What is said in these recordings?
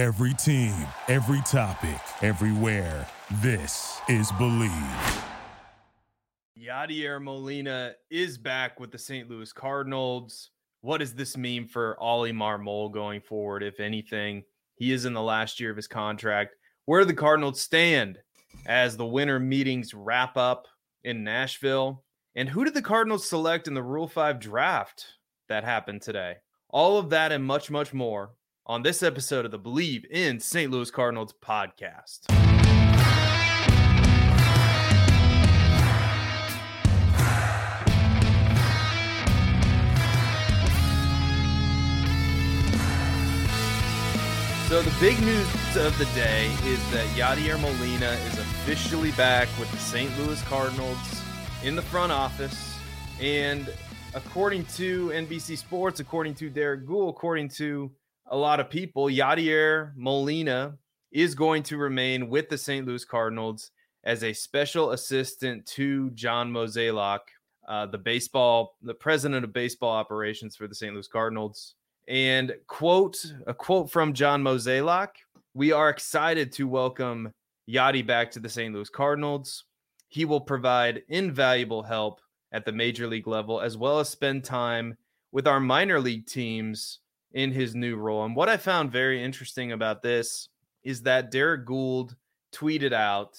Every team, every topic, everywhere. This is Bleav. Yadier Molina is back with the St. Louis Cardinals. What does this mean for Ollie Marmol going forward, if anything? He is in the last year of his contract. Where do the Cardinals stand as the winter meetings wrap up in Nashville? And who did the Cardinals select in the Rule 5 draft that happened today? All of that and much, much more on this episode of the Bleav in St. Louis Cardinals podcast. So the big news of the day is that Yadier Molina is officially back with the St. Louis Cardinals in the front office. And according to NBC Sports, according to Derrick Goold, according to a lot of people, Yadier Molina is going to remain with the St. Louis Cardinals as a special assistant to John Mozeliak, uh, the baseball, the president of baseball operations for the St. Louis Cardinals. And quote a quote from John Mozeliak: "We are excited to welcome Yadi back to the St. Louis Cardinals. He will provide invaluable help at the major league level, as well as spend time with our minor league teams." In his new role. And what I found very interesting about this is that Derrick Goold tweeted out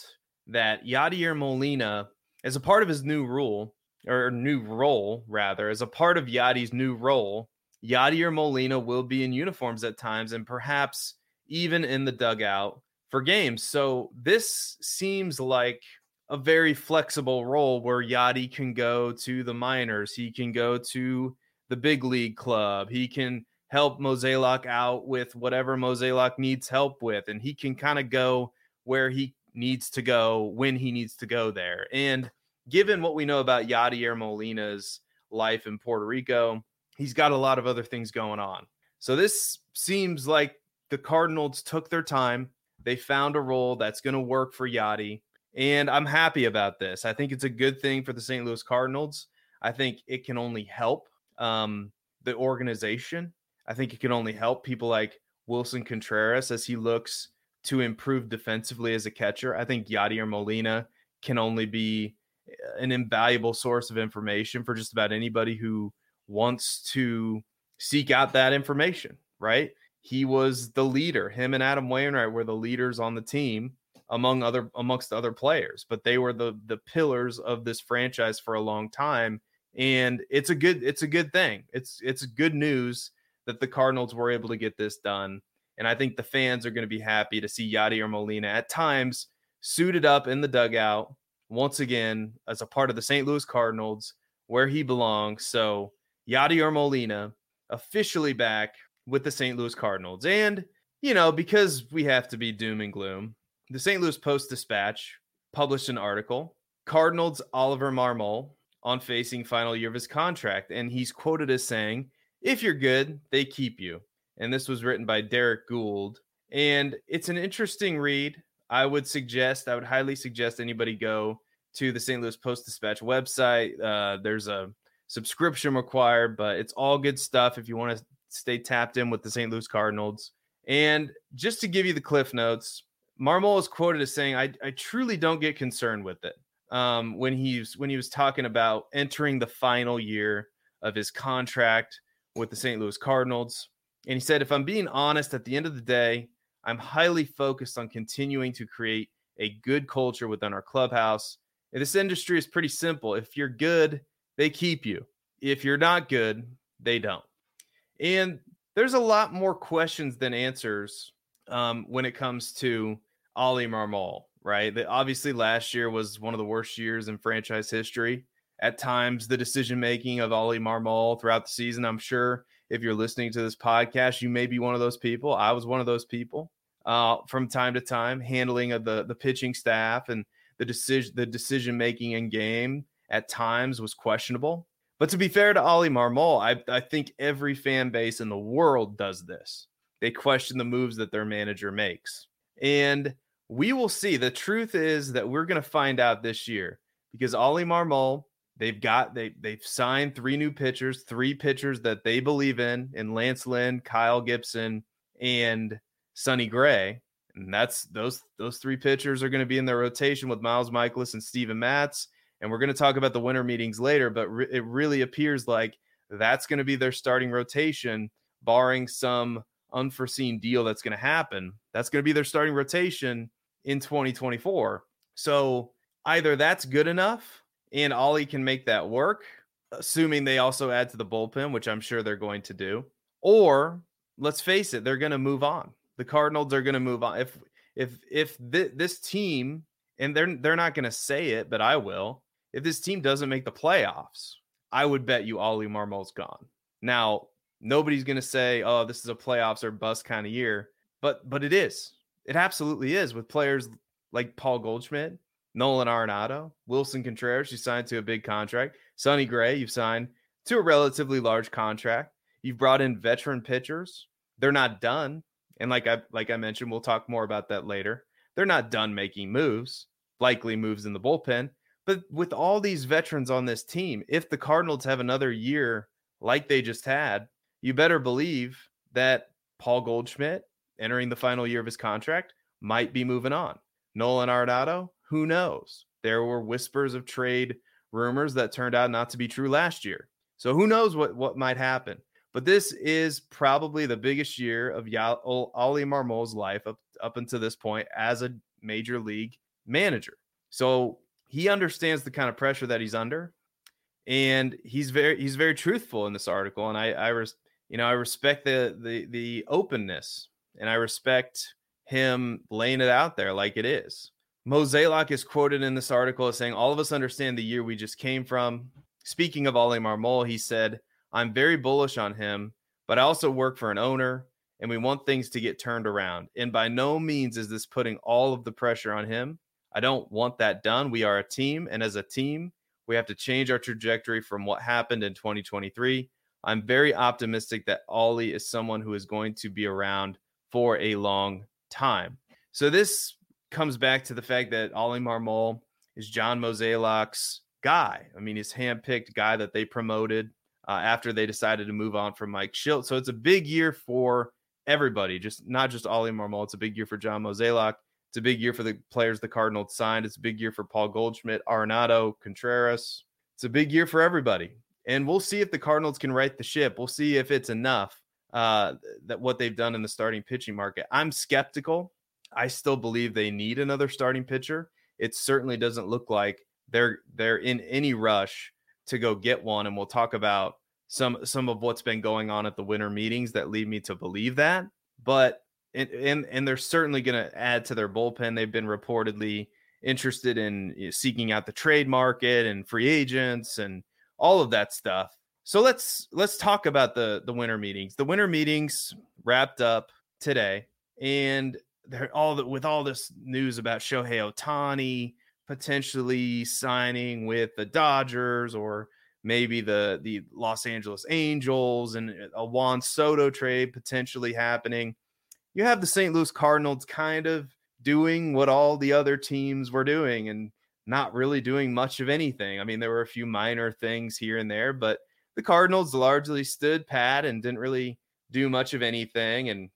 that Yadier Molina, as a part of his new rule, or new role rather, as a part of Yadi's new role, Yadier Molina will be in uniforms at times and perhaps even in the dugout for games. So this seems like a very flexible role where Yadi can go to the minors, he can go to the big league club, he can help Mozeliak out with whatever Mozeliak needs help with, and he can kind of go where he needs to go when he needs to go there. And given what we know about Yadier Molina's life in Puerto Rico, he's got a lot of other things going on. So this seems like the Cardinals took their time. They found a role that's going to work for Yadi. And I'm happy about this. I think it's a good thing for the St. Louis Cardinals. I think it can only help um, the organization I think it can only help people like Willson Contreras as he looks to improve defensively as a catcher. I think Yadier Molina can only be eh, an invaluable source of information for just about anybody who wants to seek out that information, right? He was the leader. Him and Adam Wainwright were the leaders on the team among other amongst other players, but they were the the pillars of this franchise for a long time and it's a good it's a good thing. It's it's good news that the Cardinals were able to get this done. And I think the fans are going to be happy to see Yadier Molina at times suited up in the dugout once again as a part of the St. Louis Cardinals where he belongs. So Yadier Molina officially back with the St. Louis Cardinals. And, you know, because we have to be doom and gloom, the St. Louis Post Dispatch published an article, Cardinals Oliver Marmol on facing final year of his contract. And he's quoted as saying, if you're good, they keep you. And this was written by Derrick Goold. And it's an interesting read. I would suggest, I would highly suggest anybody go to the St. Louis Post Dispatch website. Uh, there's a subscription required, but it's all good stuff if you want to stay tapped in with the St. Louis Cardinals. And just to give you the cliff notes, Marmol is quoted as saying, I, I truly don't get concerned with it. Um, when he's when he was talking about entering the final year of his contract with the St. Louis Cardinals. And he said, if I'm being honest, at the end of the day, I'm highly focused on continuing to create a good culture within our clubhouse. And this industry is pretty simple. If you're good, they keep you. If you're not good, they don't. And there's a lot more questions than answers um, when it comes to Ollie Marmol, right? That obviously last year was one of the worst years in franchise history at times the decision making of Ollie Marmol throughout the season. I'm sure if you're listening to this podcast, you may be one of those people. I was one of those people uh, from time to time, handling of the the pitching staff and the decision the decision making in game at times was questionable. But to be fair to Ollie Marmol, I, I think every fan base in the world does this. They question the moves that their manager makes. And we will see. The truth is that we're going to find out this year because Ollie Marmol They've got they they've signed three new pitchers, three pitchers that they believe in, in Lance Lynn, Kyle Gibson, and Sonny Gray. And that's those those three pitchers are going to be in their rotation with Miles Mikolas and Steven Matz. And we're going to talk about the winter meetings later, but re- it really appears like that's going to be their starting rotation, barring some unforeseen deal that's going to happen. That's going to be their starting rotation in 2024. So either that's good enough and Ollie can make that work, assuming they also add to the bullpen, which I'm sure they're going to do, or let's face it, they're going to move on. The Cardinals are going to move on. If if if th- this team and they're they're not going to say it, but I will. If this team doesn't make the playoffs, I would bet you Ollie Marmol's gone. Now, nobody's going to say, "Oh, this is a playoffs or bust kind of year," but but it is. It absolutely is with players like Paul Goldschmidt, Nolan Arenado, Willson Contreras. You signed to a big contract. Sonny Gray, you've signed to a relatively large contract. You've brought in veteran pitchers. They're not done, and like I like I mentioned, we'll talk more about that later. They're not done making moves, likely moves in the bullpen. But with all these veterans on this team, if the Cardinals have another year like they just had, you better believe that Paul Goldschmidt, entering the final year of his contract, might be moving on. Nolan Arenado, who knows? There were whispers of trade rumors that turned out not to be true last year. So who knows what, what might happen? But this is probably the biggest year of Ollie Marmol's life up, up until this point as a major league manager. So he understands the kind of pressure that he's under and he's very he's very truthful in this article and i i res, you know i respect the the the openness and i respect him laying it out there like it is Mozeliak is quoted in this article as saying all of us understand the year we just came from speaking of Ollie Marmol he said i'm very bullish on him but i also work for an owner and we want things to get turned around and by no means is this putting all of the pressure on him I don't want that done. We are a team, and as a team, we have to change our trajectory from what happened in 2023. I'm very optimistic that Ollie is someone who is going to be around for a long time. So this comes back to the fact that Ollie Marmol is John Mozeliak's guy. I mean, he's handpicked guy that they promoted uh, after they decided to move on from Mike Shildt. So it's a big year for everybody, just not just Ollie Marmol. It's a big year for John Mozeliak. It's a big year for the players the Cardinals signed. It's a big year for Paul Goldschmidt, Arenado, Contreras. It's a big year for everybody. And we'll see if the Cardinals can right the ship. We'll see if it's enough uh, that what they've done in the starting pitching market. I'm skeptical. I still believe they need another starting pitcher. It certainly doesn't look like they're they're in any rush to go get one. And we'll talk about some some of what's been going on at the winter meetings that lead me to believe that. But and and, and they're certainly going to add to their bullpen. They've been reportedly interested in eh, seeking out the trade market and free agents and all of that stuff. So let's let's talk about the the winter meetings. The winter meetings wrapped up today, and they're all the, with all this news about Shohei Ohtani potentially signing with the Dodgers or maybe the the Los Angeles Angels and a Juan Soto trade potentially happening you have the St. Louis Cardinals kind of doing what all the other teams were doing and not really doing much of anything. I mean, there were a few minor things here and there, but the Cardinals largely stood pat and didn't really do much of anything. And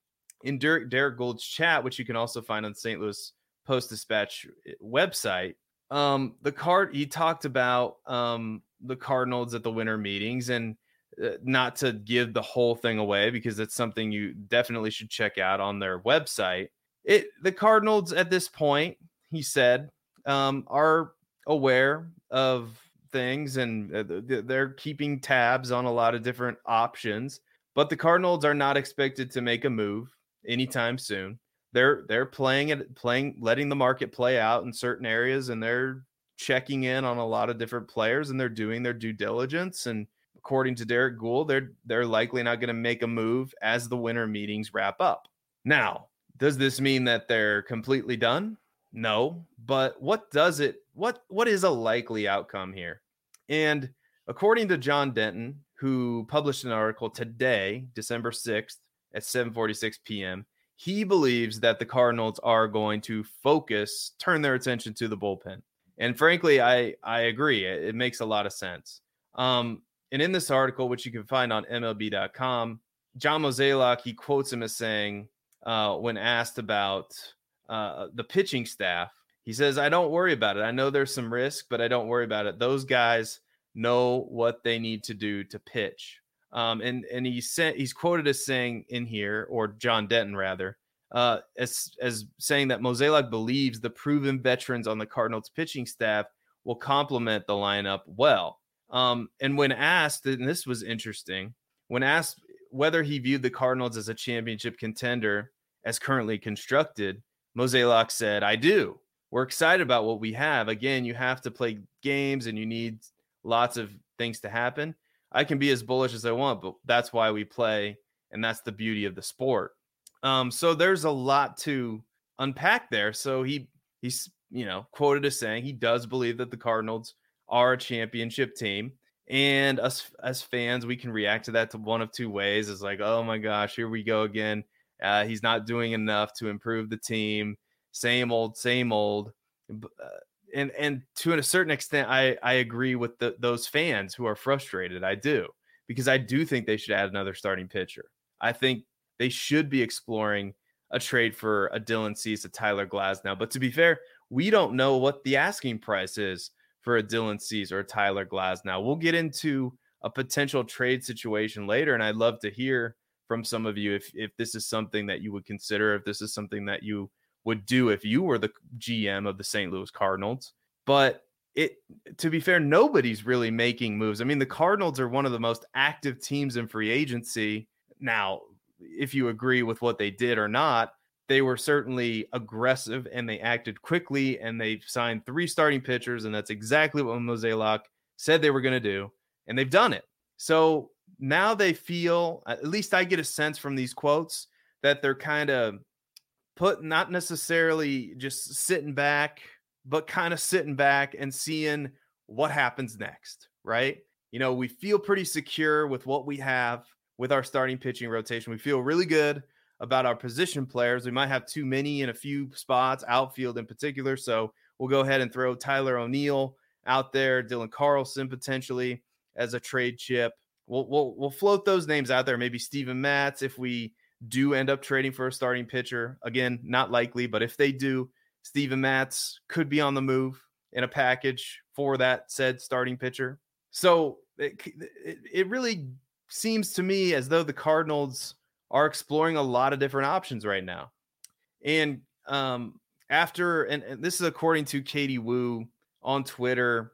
in Derrick, Derrick Goold's chat, which you can also find on St. Louis Post Dispatch eh, website, um, the card he talked about um, the Cardinals at the winter meetings and uh, not to give the whole thing away because it's something you definitely should check out on their website. It the Cardinals at this point, he said, um, are aware of things and uh, they're keeping tabs on a lot of different options. But the Cardinals are not expected to make a move anytime soon. They're they're playing it, playing, letting the market play out in certain areas, and they're checking in on a lot of different players, and they're doing their due diligence and according to Derrick Goold, they're they're likely not going to make a move as the winter meetings wrap up. Now, does this mean that they're completely done? No, but what does it what what is a likely outcome here? And according to John Denton, who published an article today, December 6th at 7:46 p.m., he believes that the Cardinals are going to focus, turn their attention to the bullpen. And frankly, I I agree. It, it makes a lot of sense. Um, and in this article, which you can find on MLB.com, John Mozeliak, he quotes him as saying, uh, when asked about uh, the pitching staff. He says, I don't worry about it. I know there's some risk, but I don't worry about it. Those guys know what they need to do to pitch. Um, and and he said he's quoted as saying in here, or John Denton rather, uh, as as saying that Mozeliak believes the proven veterans on the Cardinals pitching staff will complement the lineup well. Um, and when asked, and this was interesting, when asked whether he viewed the Cardinals as a championship contender as currently constructed, Mozeliak said, "I do. We're excited about what we have. Again, you have to play games, and you need lots of things to happen." I can be as bullish as I want, but that's why we play, and that's the beauty of the sport. Um, so there's a lot to unpack there. So he he's you know quoted as saying he does believe that the Cardinals are a championship team, and us as fans we can react to that to one of two ways. It's like, oh my gosh, here we go again. Uh, he's not doing enough to improve the team. Same old, same old. Uh, and and to a certain extent, I I agree with the, those fans who are frustrated. I do because I do think they should add another starting pitcher. I think they should be exploring a trade for a Dylan Cease, a Tyler Glasnow. But to be fair, we don't know what the asking price is for a Dylan Cease or a Tyler Glasnow. We'll get into a potential trade situation later, and I'd love to hear from some of you if if this is something that you would consider, if this is something that you would do if you were the GM of the St. Louis Cardinals. But it to be fair, nobody's really making moves. I mean, the Cardinals are one of the most active teams in free agency. Now, if you agree with what they did or not, they were certainly aggressive and they acted quickly and they signed three starting pitchers, and that's exactly what Mozeliak said they were going to do, and they've done it. So now they feel, at least I get a sense from these quotes, that they're kind of put not necessarily just sitting back, but kind of sitting back and seeing what happens next, right? You know, we feel pretty secure with what we have with our starting pitching rotation. We feel really good about our position players. We might have too many in a few spots, outfield in particular. So we'll go ahead and throw Tyler O'Neill out there, Dylan Carlson potentially as a trade chip. We'll, we'll, we'll float those names out there. Maybe Steven Matz if we do end up trading for a starting pitcher. Again, not likely, but if they do, Steven Matz could be on the move in a package for that said starting pitcher. So it, it, it really seems to me as though the Cardinals are exploring a lot of different options right now. And um, after, and, and this is according to Katie Woo on Twitter,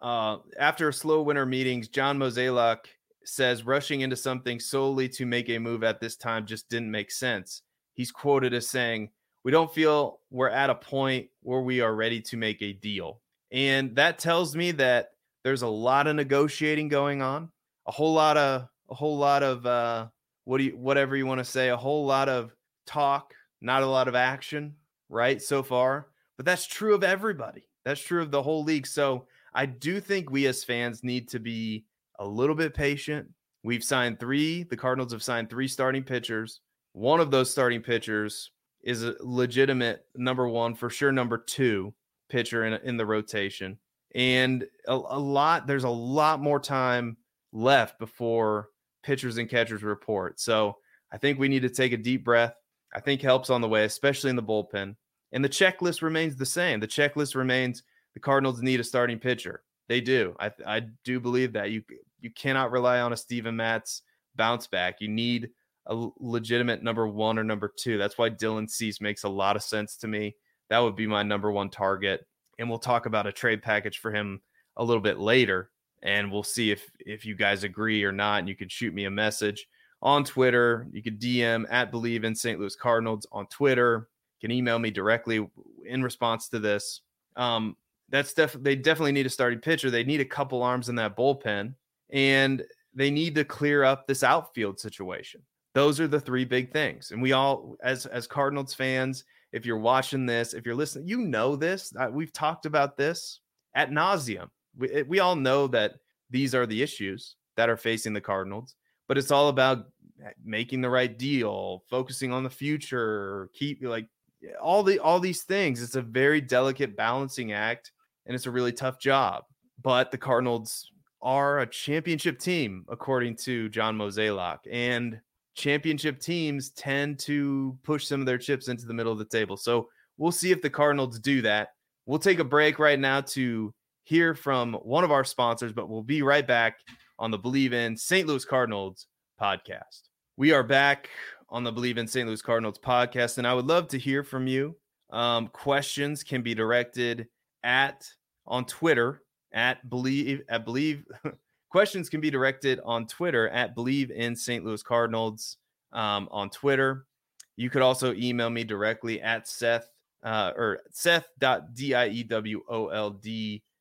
uh, after slow winter meetings, John Mozeliak says rushing into something solely to make a move at this time just didn't make sense. He's quoted as saying, We don't feel we're at a point where we are ready to make a deal. And that tells me that there's a lot of negotiating going on, a whole lot of a whole lot of uh, what do you whatever you want to say, a whole lot of talk, not a lot of action, right? So far, but that's true of everybody. That's true of the whole league. So I do think we as fans need to be a little bit patient. We've signed three. The Cardinals have signed three starting pitchers. One of those starting pitchers is a legitimate number one, for sure, number two pitcher in, in the rotation. And a, a lot, there's a lot more time left before pitchers and catchers report. So I think we need to take a deep breath. I think helps on the way, especially in the bullpen. And the checklist remains the same. The checklist remains the Cardinals need a starting pitcher. They do. I I do believe that you you cannot rely on a Steven Matz bounce back. You need a legitimate number one or number two. That's why Dylan Cease makes a lot of sense to me. That would be my number one target. And we'll talk about a trade package for him a little bit later and we'll see if if you guys agree or not. And you can shoot me a message on Twitter. You could DM at Bleav in St. Louis Cardinals on Twitter. You can email me directly in response to this. Um, that's def- they definitely need a starting pitcher. They need a couple arms in that bullpen, and they need to clear up this outfield situation. Those are the three big things. And we all, as as Cardinals fans, if you're watching this, if you're listening, you know this. Uh, we've talked about this at nauseum we, we all know that these are the issues that are facing the Cardinals, but it's all about making the right deal, focusing on the future, keep like all the all these things. It's a very delicate balancing act and it's a really tough job. But the Cardinals are a championship team according to John Mozeliak and championship teams tend to push some of their chips into the middle of the table. So we'll see if the Cardinals do that. We'll take a break right now to hear from one of our sponsors, but we'll be right back on the Bleav in St. Louis Cardinals podcast. We are back on the Bleav in St. Louis Cardinals podcast, and I would love to hear from you. Um, questions can be directed at on Twitter at Bleav at Bleav questions can be directed on Twitter at Bleav in St. Louis Cardinals um, on Twitter. You could also email me directly at Seth uh, or Seth.diewold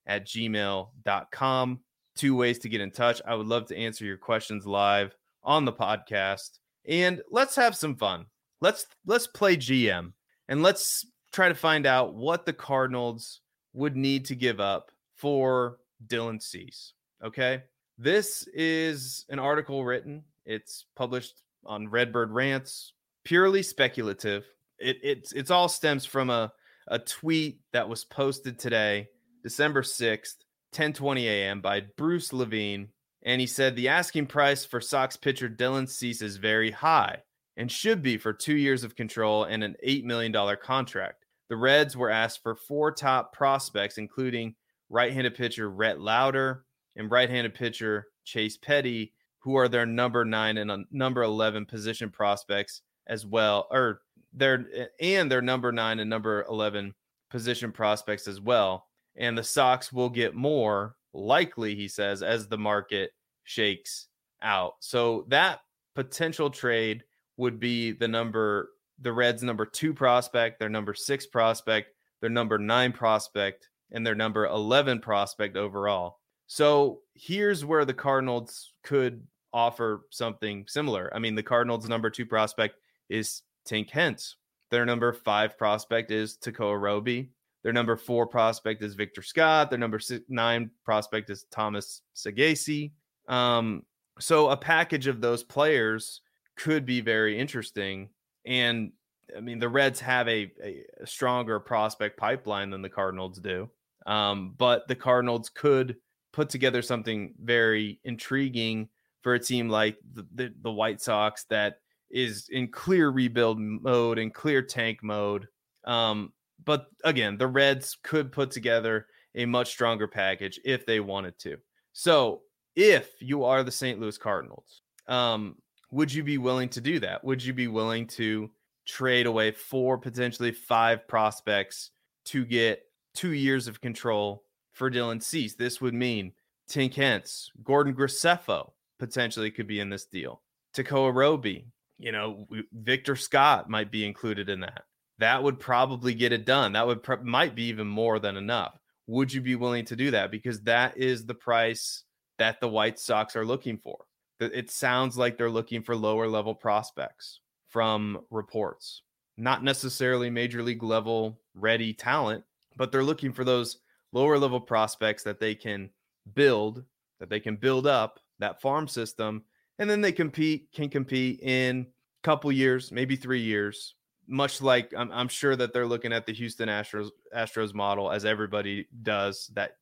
at gmail.com. Two ways to get in touch. I would love to answer your questions live on the podcast. And let's have some fun. Let's let's play GM and let's try to find out what the Cardinals would need to give up for Dylan Cease. Okay. This is an article written. It's published on Redbird Rants, purely speculative. It it's it's all stems from a a tweet that was posted today, December 6th, 10:20 a.m. by Bruce Levine, and he said the asking price for Sox pitcher Dylan Cease is very high and should be for 2 years of control and an 8 million dollar contract. The Reds were asked for four top prospects including right-handed pitcher Rhett Lowder and right-handed pitcher Chase Petty, who are their number 9 and uh, number 11 position prospects as well or their and their number 9 and number 11 position prospects as well and the Sox will get more likely, he says, as the market shakes out. So that potential trade would be the number, the Reds' number two prospect, their number six prospect, their number nine prospect, and their number 11 prospect overall. So here's where the Cardinals could offer something similar. I mean, the Cardinals' number two prospect is Tink Hence. Their number five prospect is Tekoah Roby. Their number four prospect is Victor Scott. Their number six, nine prospect is Thomas Saggese. Um, so a package of those players could be very interesting. And I mean, the Reds have a, a stronger prospect pipeline than the Cardinals do. Um, but the Cardinals could put together something very intriguing for a team like the, the, the White Sox that is in clear rebuild mode and clear tank mode. Um, but again, the Reds could put together a much stronger package if they wanted to. So, if you are the St. Louis Cardinals, um, would you be willing to do that? Would you be willing to trade away four, potentially five prospects to get two years of control for Dylan Cease? This would mean Tink Hence, Gordon Graceffo potentially could be in this deal. Tekoah Roby, you know, Victor Scott might be included in that that would probably get it done. That would might be even more than enough. Would you be willing to do that? Because that is the price that the White Sox are looking for. It sounds like they're looking for lower level prospects from reports, not necessarily major league level ready talent, but they're looking for those lower level prospects that they can build, that they can build up that farm system, and then they compete can compete in a couple years, maybe three years, much like I'm, I'm, sure that they're looking at the Houston Astros Astros model as everybody does that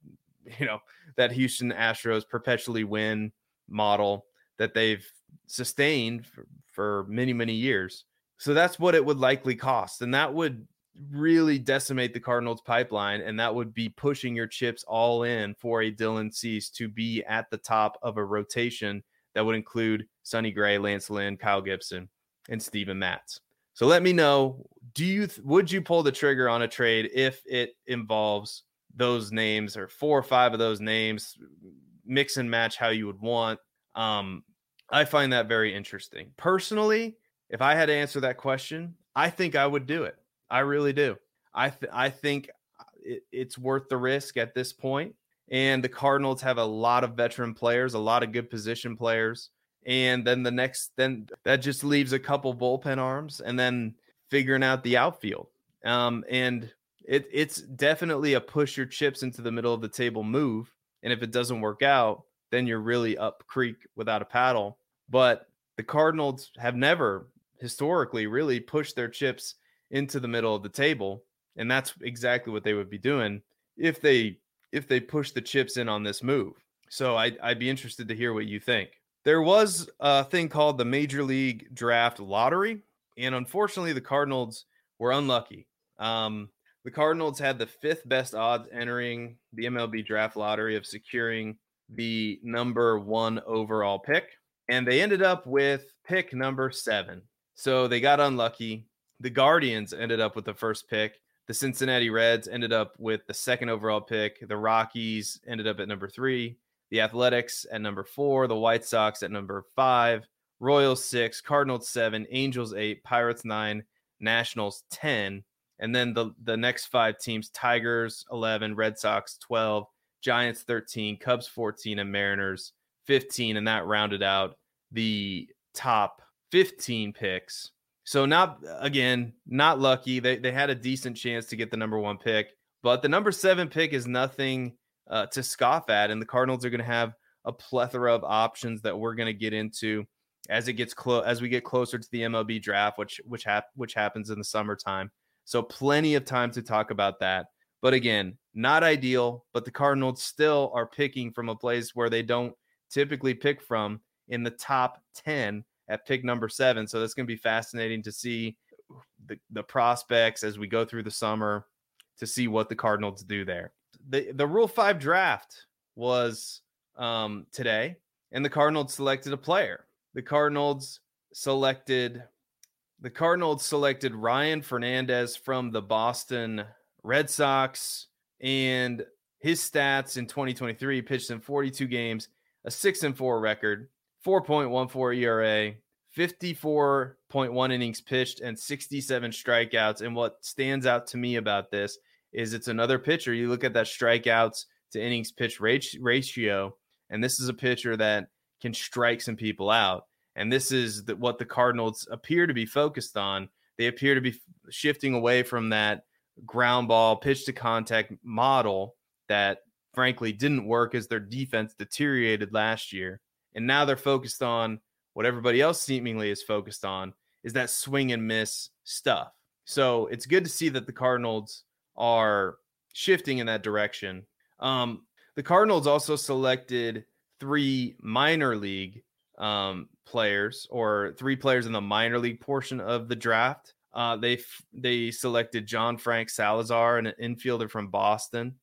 you know that Houston Astros perpetually win model that they've sustained for, for many many years. So that's what it would likely cost and that would really decimate the Cardinals pipeline and that would be pushing your chips all in for a Dylan Cease to be at the top of a rotation that would include Sonny Gray, Lance Lynn, Kyle Gibson, and Steven Matz. So let me know. Do you th- would you pull the trigger on a trade if it involves those names or four or five of those names, mix and match how you would want? Um, I find that very interesting. Personally, if I had to answer that question, I think I would do it. I really do. I th- I think it, it's worth the risk at this point. And the Cardinals have a lot of veteran players, a lot of good position players and then the next then that just leaves a couple bullpen arms and then figuring out the outfield um, and it, it's definitely a push your chips into the middle of the table move and if it doesn't work out then you're really up creek without a paddle but the cardinals have never historically really pushed their chips into the middle of the table and that's exactly what they would be doing if they if they push the chips in on this move so I, i'd be interested to hear what you think there was a thing called the Major League Draft Lottery, and unfortunately, the Cardinals were unlucky. Um, the Cardinals had the fifth best odds entering the MLB Draft Lottery of securing the number one overall pick, and they ended up with pick number seven. So they got unlucky. The Guardians ended up with the first pick. The Cincinnati Reds ended up with the second overall pick. The Rockies ended up at number three. The Athletics at number four. The White Sox at number five. Royals six. Cardinals seven. Angels eight. Pirates nine. Nationals 10. And then the, the next five teams Tigers 11, Red Sox 12, Giants 13, Cubs 14, and Mariners 15. And that rounded out the top 15 picks. So, not again, not lucky. They, they had a decent chance to get the number one pick, but the number seven pick is nothing uh, to scoff at. And the Cardinals are going to have a plethora of options that we're going to get into as it gets close as we get closer to the MLB draft, which which hap- which happens in the summertime. So plenty of time to talk about that. But again, not ideal. But the Cardinals still are picking from a place where they don't typically pick from in the top ten at pick number seven. So that's going to be fascinating to see the, the prospects as we go through the summer to see what the Cardinals do there. The the Rule Five draft was um, today, and the Cardinals selected a player the Cardinals selected the Cardinals selected Ryan Fernandez from the Boston Red Sox and his stats in 2023 pitched in 42 games, a 6 and 4 record, 4.14 ERA, 54.1 innings pitched and 67 strikeouts. And what stands out to me about this is it's another pitcher. You look at that strikeouts to innings pitched ratio, and this is a pitcher that can strike some people out. And this is the, what the Cardinals appear to be focused on. They appear to be shifting away from that ground ball, pitch to contact model that frankly didn't work as their defense deteriorated last year. And now they're focused on what everybody else seemingly is focused on is that swing and miss stuff. So it's good to see that the Cardinals are shifting in that direction. Um, the Cardinals also selected three minor league um, players or three players in the minor league portion of the draft. Uh, they they selected Johnfrank Salazar, an infielder from Boston,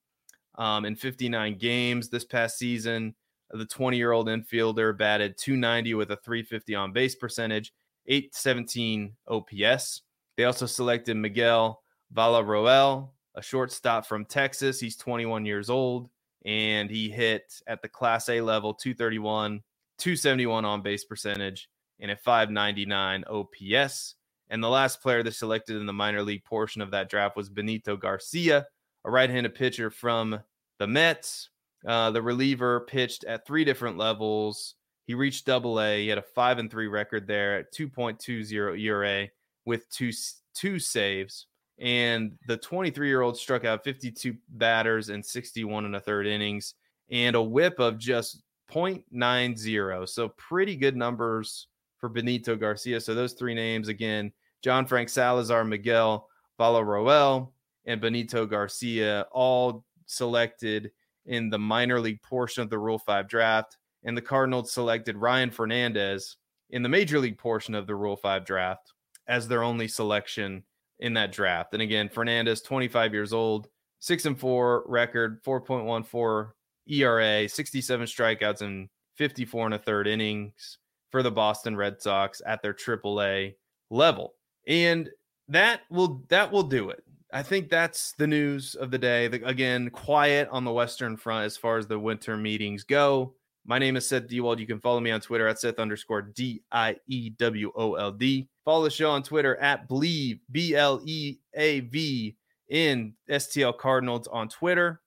um, in 59 games this past season. The 20 year old infielder batted 290 with a 350 on base percentage, 817 OPS. They also selected Miguel Villarroel, a shortstop from Texas. He's 21 years old and he hit at the Class A level 231, 271 on base percentage, and a 599 OPS. And the last player that selected in the minor league portion of that draft was Benito Garcia, a right handed pitcher from the Mets. Uh, the reliever pitched at three different levels. He reached double A. He had a five and three record there at 2.20 ERA with two, two saves and the 23 year old struck out 52 batters in 61 and a third innings and a whip of just 0.90 so pretty good numbers for benito garcia so those three names again johnfrank salazar miguel Villarroel, and benito garcia all selected in the minor league portion of the rule 5 draft and the cardinals selected ryan fernandez in the major league portion of the rule 5 draft as their only selection in that draft. And again, Fernandez, 25 years old, six and four record, 4.14 ERA, 67 strikeouts, and 54 and a third innings for the Boston Red Sox at their AAA level. And that will that will do it. I think that's the news of the day. The, again, quiet on the Western Front as far as the winter meetings go. My name is Seth Diewold. You can follow me on Twitter at Seth underscore D I E W O L D. Follow the show on Twitter at Bleav, B L E A V, in STL Cardinals on Twitter.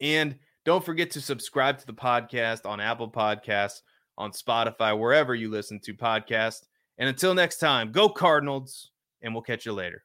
And don't forget to subscribe to the podcast on Apple Podcasts, on Spotify, wherever you listen to podcasts. And until next time, go Cardinals, and we'll catch you later.